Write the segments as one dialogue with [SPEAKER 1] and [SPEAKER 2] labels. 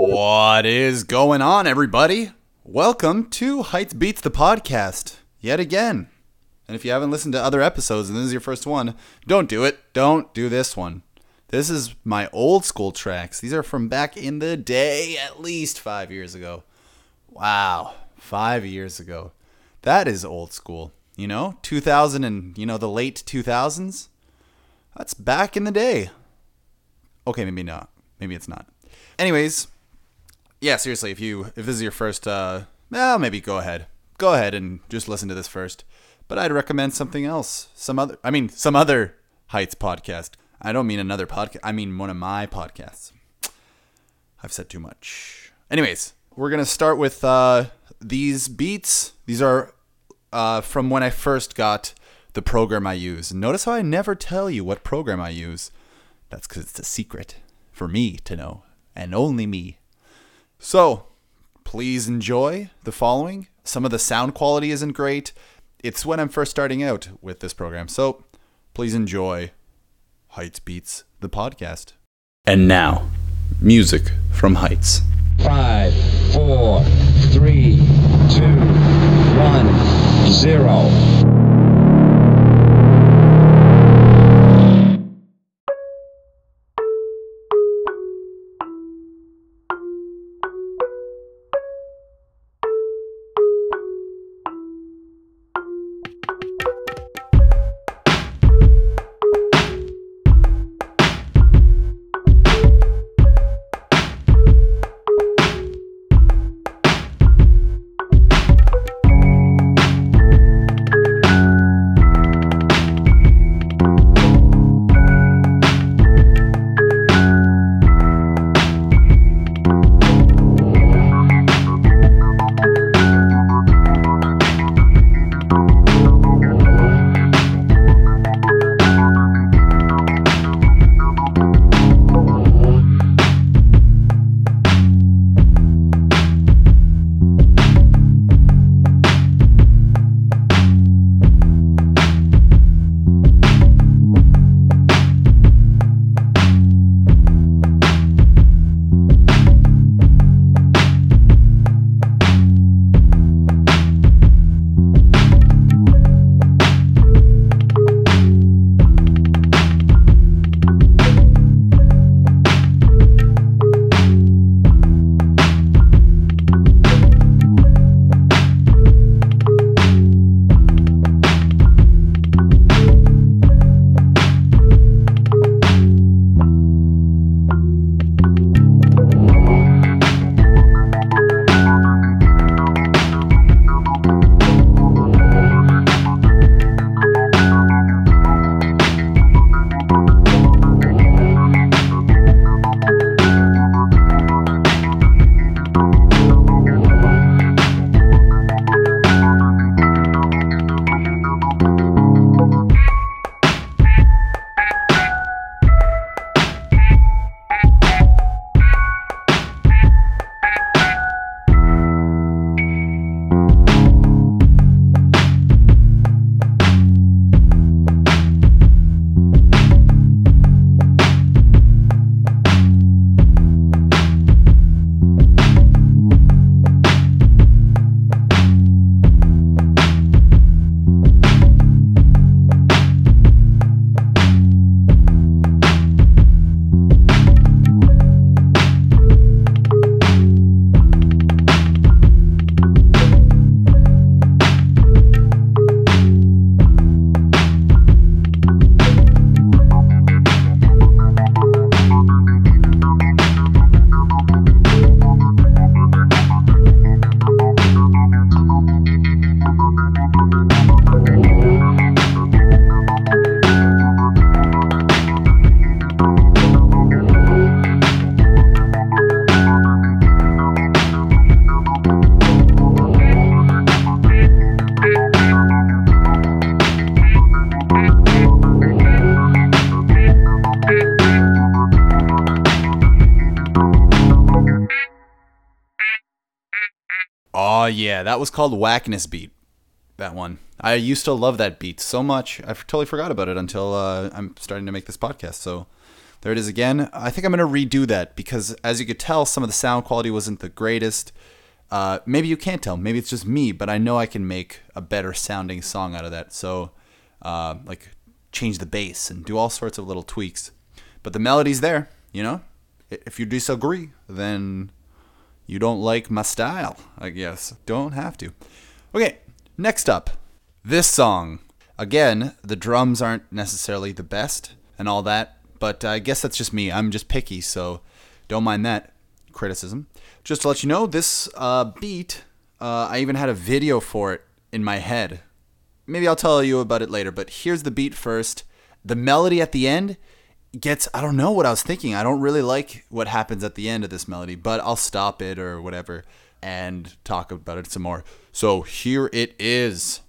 [SPEAKER 1] What is going on, everybody? Welcome to Heights Beats the podcast yet again. And if you haven't listened to other episodes and this is your first one, don't do it. Don't do this one. This is my old school tracks. These are from back in the day, at least five years ago. Wow, five years ago. That is old school. You know, 2000 and, you know, the late 2000s. That's back in the day. Okay, maybe not. Maybe it's not. Anyways, yeah, seriously, if you if this is your first uh well, maybe go ahead. Go ahead and just listen to this first. But I'd recommend something else. Some other I mean, some other Heights podcast. I don't mean another podcast. I mean one of my podcasts. I've said too much. Anyways, we're to start with uh these beats. These are uh from when I first got the program I use. Notice how I never tell you what program I use. That's cuz it's a secret for me to know and only me. So, please enjoy the following. Some of the sound quality isn't great. It's when I'm first starting out with this program. So, please enjoy Heights Beats, the podcast. And now, music from Heights.
[SPEAKER 2] Five, four, three, two, one, zero.
[SPEAKER 1] Yeah, that was called Whackness Beat. That one. I used to love that beat so much. I totally forgot about it until uh, I'm starting to make this podcast. So There it is again. I think I'm going to redo that because, as you could tell, some of the sound quality wasn't the greatest. Uh, maybe you can't tell. Maybe it's just me, but I know I can make a better sounding song out of that. So, uh, like, change the bass and do all sorts of little tweaks. But the melody's there, you know? If you disagree, then you don't like my style, I guess. Don't have to. Okay, next up. This song. Again, the drums aren't necessarily the best and all that, but I guess that's just me. I'm just picky, so don't mind that criticism. Just to let you know, this uh, beat, uh, I even had a video for it in my head. Maybe I'll tell you about it later, but here's the beat first. The melody at the end gets, I don't know what I was thinking. I don't really like what happens at the end of this melody, but I'll stop it or whatever and talk about it some more. So here it is.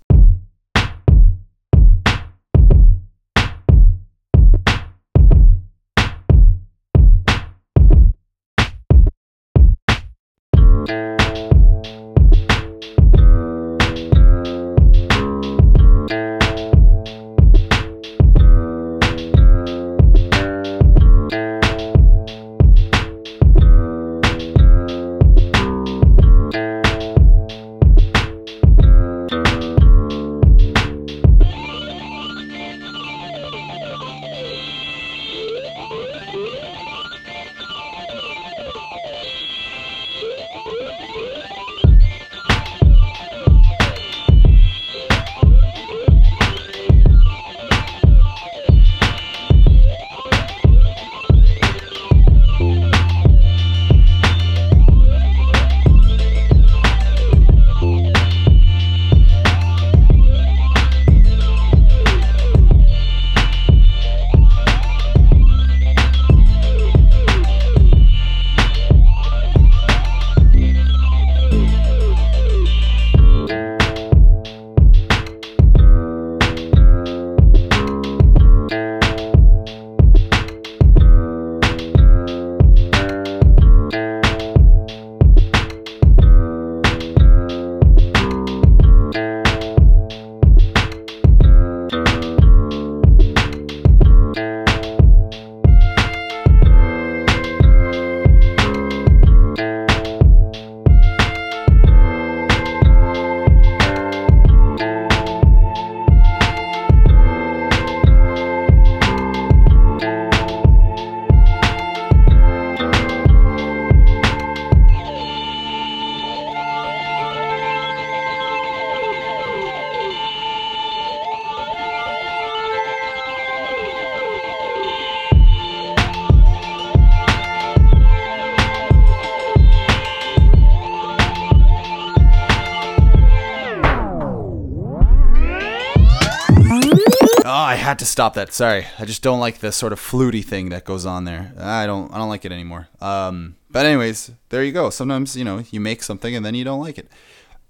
[SPEAKER 1] Had to stop that. Sorry, I just don't like the sort of fluty thing that goes on there. I don't, I don't like it anymore. Um, but anyways, there you go. Sometimes you know you make something and then you don't like it.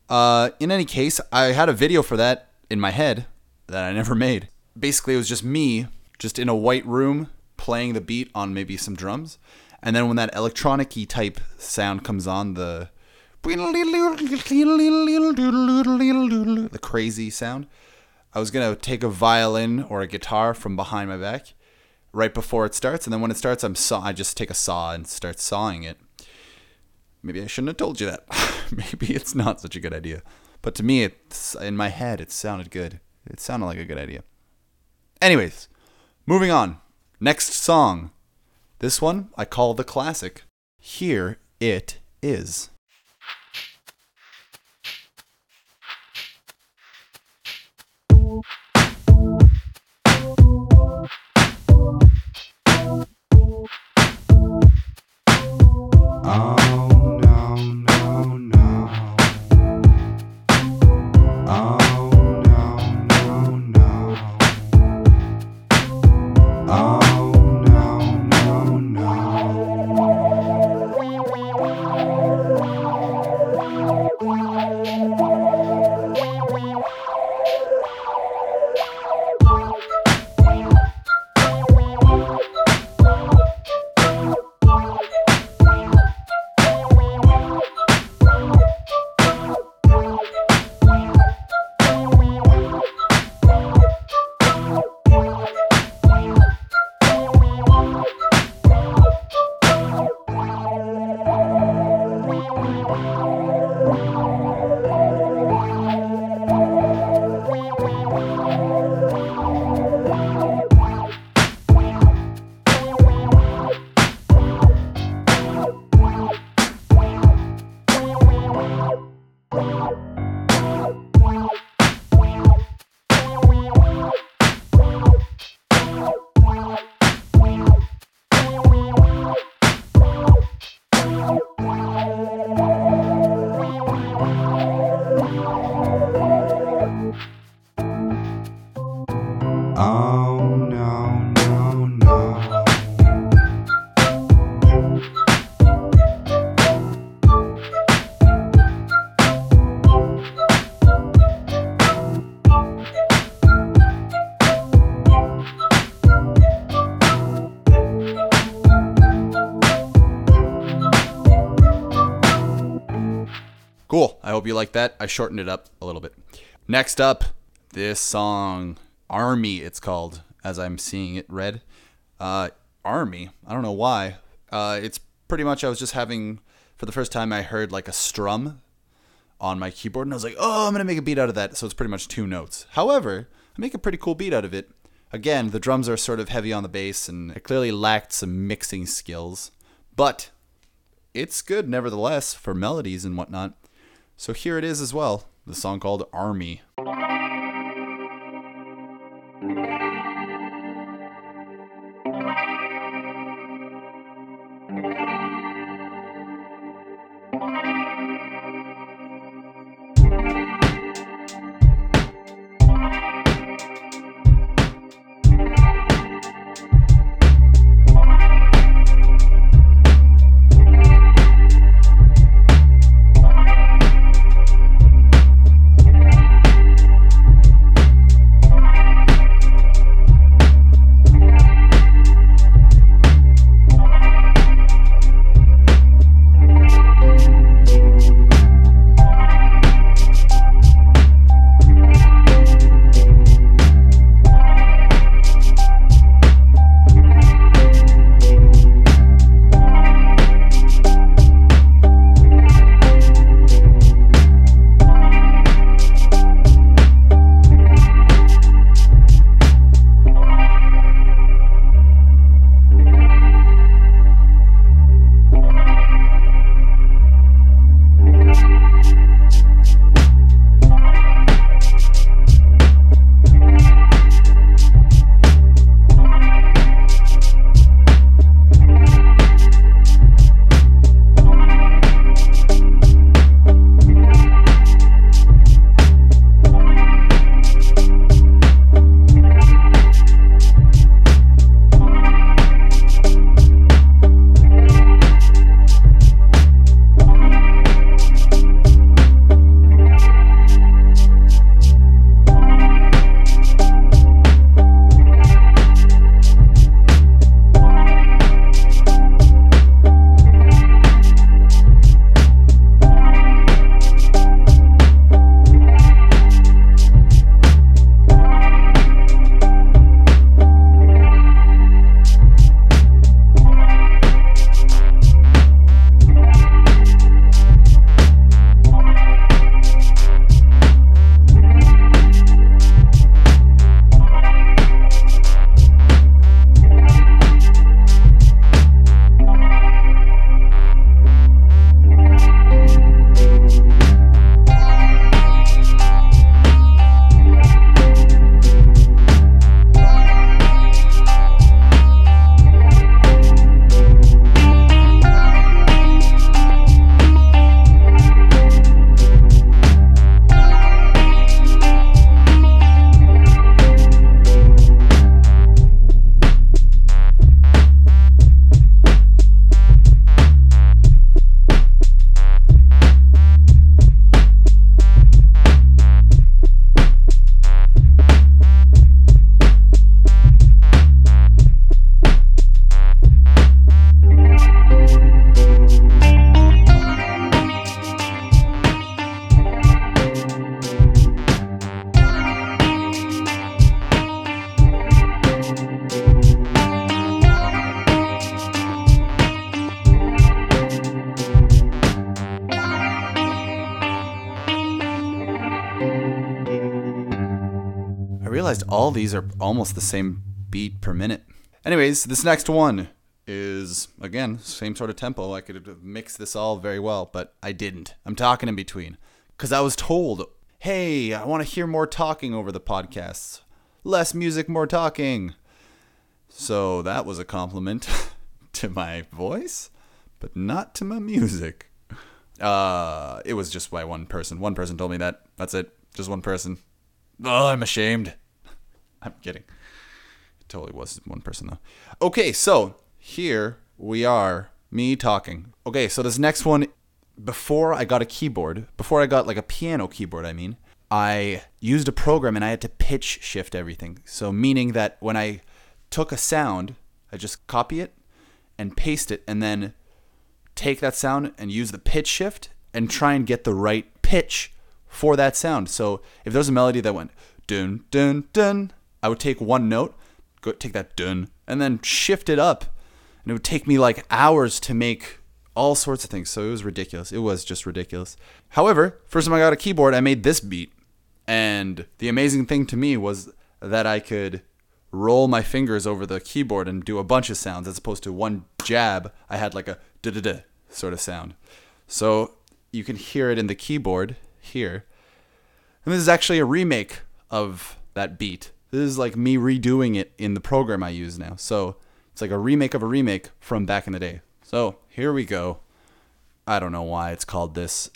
[SPEAKER 1] Uh, in any case, I had a video for that in my head that I never made. Basically, it was just me, just in a white room, playing the beat on maybe some drums, and then when that electronic-y type sound comes on, the the crazy sound. I was gonna take a violin or a guitar from behind my back right before it starts, and then when it starts, I'm saw. I just take a saw and start sawing it. Maybe I shouldn't have told you that. Maybe it's not such a good idea, but to me, it's in my head. It sounded good. It sounded like a good idea. Anyways, moving on. Next song. This one I call the classic. Here it is. Cool. I hope you like that. I shortened it up a little bit. Next up, this song, Army, it's called, as I'm seeing it read. Uh, Army. I don't know why. Uh, it's pretty much, I was just having, for the first time, I heard like a strum on my keyboard, and I was like, oh, I'm going to make a beat out of that. So it's pretty much two notes. However, I make a pretty cool beat out of it. Again, the drums are sort of heavy on the bass, and it clearly lacked some mixing skills. But it's good nevertheless for melodies and whatnot. So here it is as well, the song called Army. Realized all these are almost the same beat per minute. Anyways, this next one is again same sort of tempo. I could have mixed this all very well, but I didn't. I'm talking in between because I was told, "Hey, I want to hear more talking over the podcasts. Less music, more talking." So that was a compliment to my voice. but not to my music. Uh, it was just by one person. One person told me that. That's it. Just one person. Oh, I'm ashamed. I'm kidding. It totally was one person though. Okay, so here we are, me talking. Okay, so this next one, before I got a keyboard, before I got like a piano keyboard, I mean, I used a program and I had to pitch shift everything. So meaning that when I took a sound, I just copy it and paste it and then take that sound and use the pitch shift and try and get the right pitch for that sound. So if there's a melody that went dun dun dun, I would take one note, go take that dun, and then shift it up. And it would take me like hours to make all sorts of things. So it was ridiculous. It was just ridiculous. However, first time I got a keyboard, I made this beat. And the amazing thing to me was that I could roll my fingers over the keyboard and do a bunch of sounds as opposed to one jab. I had like a da da da sort of sound. So you can hear it in the keyboard here. And this is actually a remake of that beat. This is like me redoing it in the program I use now. So it's like a remake of a remake from back in the day. So here we go. I don't know why it's called this.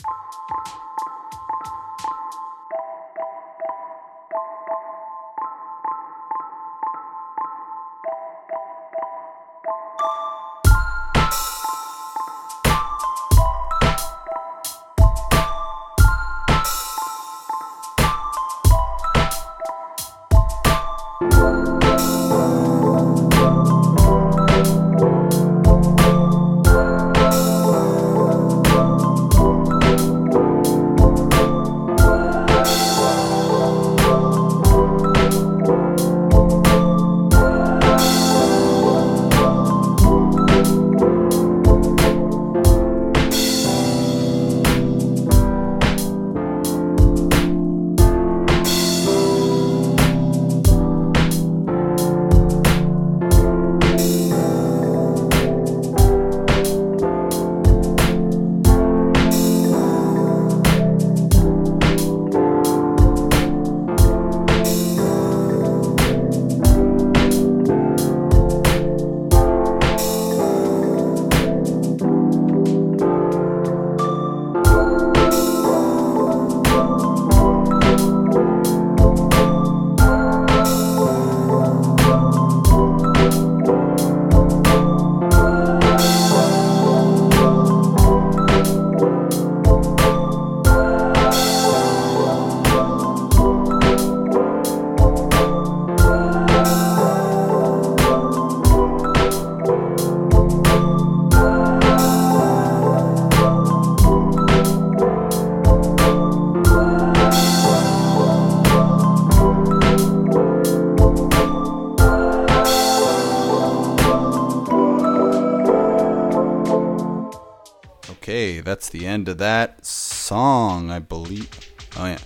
[SPEAKER 1] Okay, that's the end of that song, I believe. Oh yeah.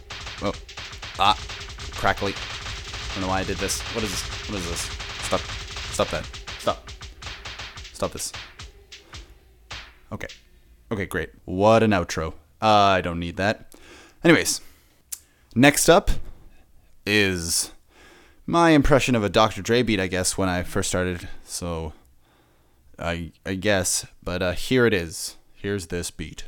[SPEAKER 1] Oh, ah, crackly. I don't know why I did this. What is this? What is this? Stop. Stop that. Stop. Stop this. Okay. Okay, great. What an outro. Uh, I don't need that. Anyways, next up is my impression of a Dr. Dre beat, I guess, when I first started. So, I I guess, but uh, here it is. Here's this beat.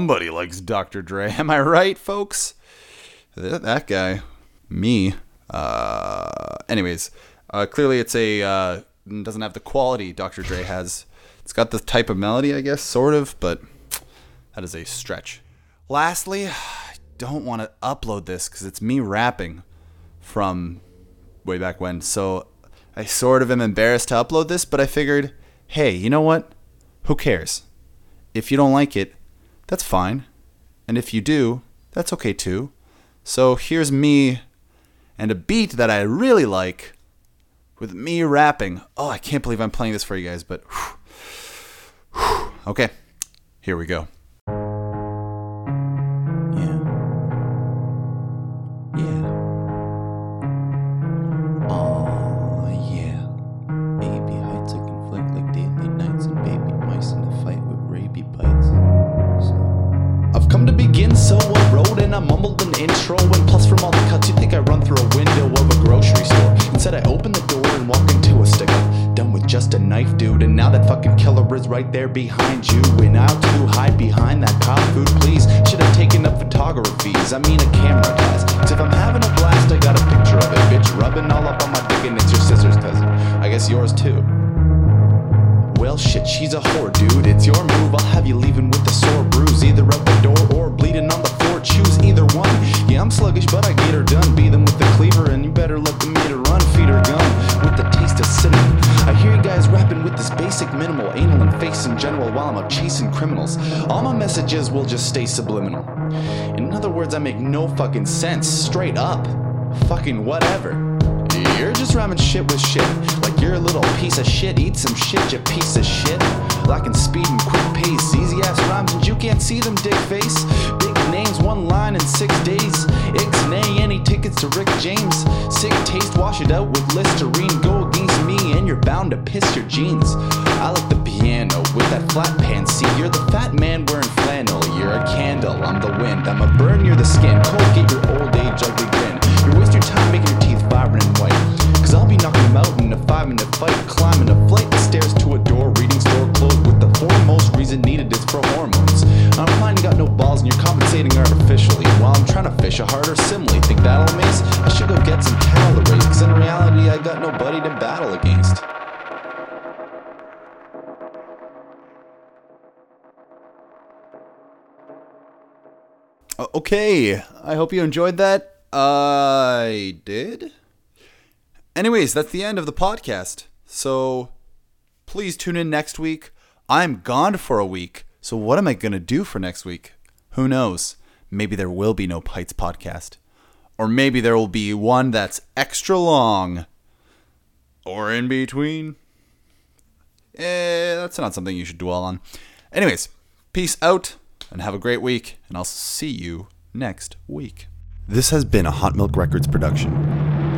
[SPEAKER 1] Somebody likes Dr. Dre. Am I right, folks? That, guy, me. Uh, anyways, uh, clearly it's a uh, doesn't have the quality Dr. Dre has. It's got the type of melody, I guess, sort of, but that is a stretch. Lastly, I don't want to upload this because it's me rapping from way back when. So I sort of am embarrassed to upload this, but I figured, hey, you know what? Who cares? If you don't like it, that's fine. And if you do, that's okay too. So here's me and a beat that I really like with me rapping. Oh, I can't believe I'm playing this for you guys, but whew, whew. okay, here we go.
[SPEAKER 3] Door and walk into a stick up. Done with just a knife, dude. And now that fucking killer is right there behind you. And I'll to hide behind that cop food, please. Should have taken up photographies. I mean, a camera test. Cause if I'm having a blast, I got a picture of it. Bitch, rubbing all up on my dick, and it's your sister's cousin. I guess yours too. Well, shit, she's a whore, dude. It's your move. I'll have you leaving with a sore bruise, either out the door or bleeding on the floor. Choose either one. Yeah, I'm sluggish, but I get her done. Beat them with the cleaver, and you better let the meter run. Feed her gun this basic minimal, anal and face in general, while I'm out chasing criminals. All my messages will just stay subliminal. In other words, I make no fucking sense. Straight up. Fucking whatever. You're just rhyming shit with shit. Like you're a little piece of shit. Eat some shit, you piece of shit. Lacking speed and quick pace. Easy ass rhymes and you can't see them, dick face. Big names, one line in six days. Ixnay, any tickets to Rick James. Sick taste, wash it out with Listerine. Go and you're bound to piss your jeans. I like the piano with that flat pan. See, you're the fat man wearing flannel. You're a candle, I'm the wind. I'm a burn, you're the skin. Cold, get your old age ugly grin. You waste your time making your teeth vibrant and white. Cause I'll be knocking them out in a five minute fight. Climbing a flight of stairs to a door, reading store closed the foremost reason needed is for hormones. I'm fine, got no balls and you're compensating artificially. While I'm trying to fish a harder simile. Think that'll amaze? I should go get some to. Cause in reality, I got nobody to battle against.
[SPEAKER 1] Okay, I hope you enjoyed that. I did. Anyways, that's the end of the podcast. So please tune in next week. I'm gone for a week. So what am I going to do for next week? Who knows? Maybe there will be no Heights podcast. Or maybe there will be one that's extra long. Or in between. Eh, that's not something you should dwell on. Anyways, peace out and have a great week, and I'll see you next week. This has been a Hot Milk Records production.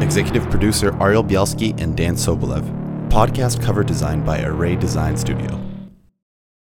[SPEAKER 1] Executive producer Ariel Bielski and Dan Sobolev. Podcast cover designed by Array Design Studio.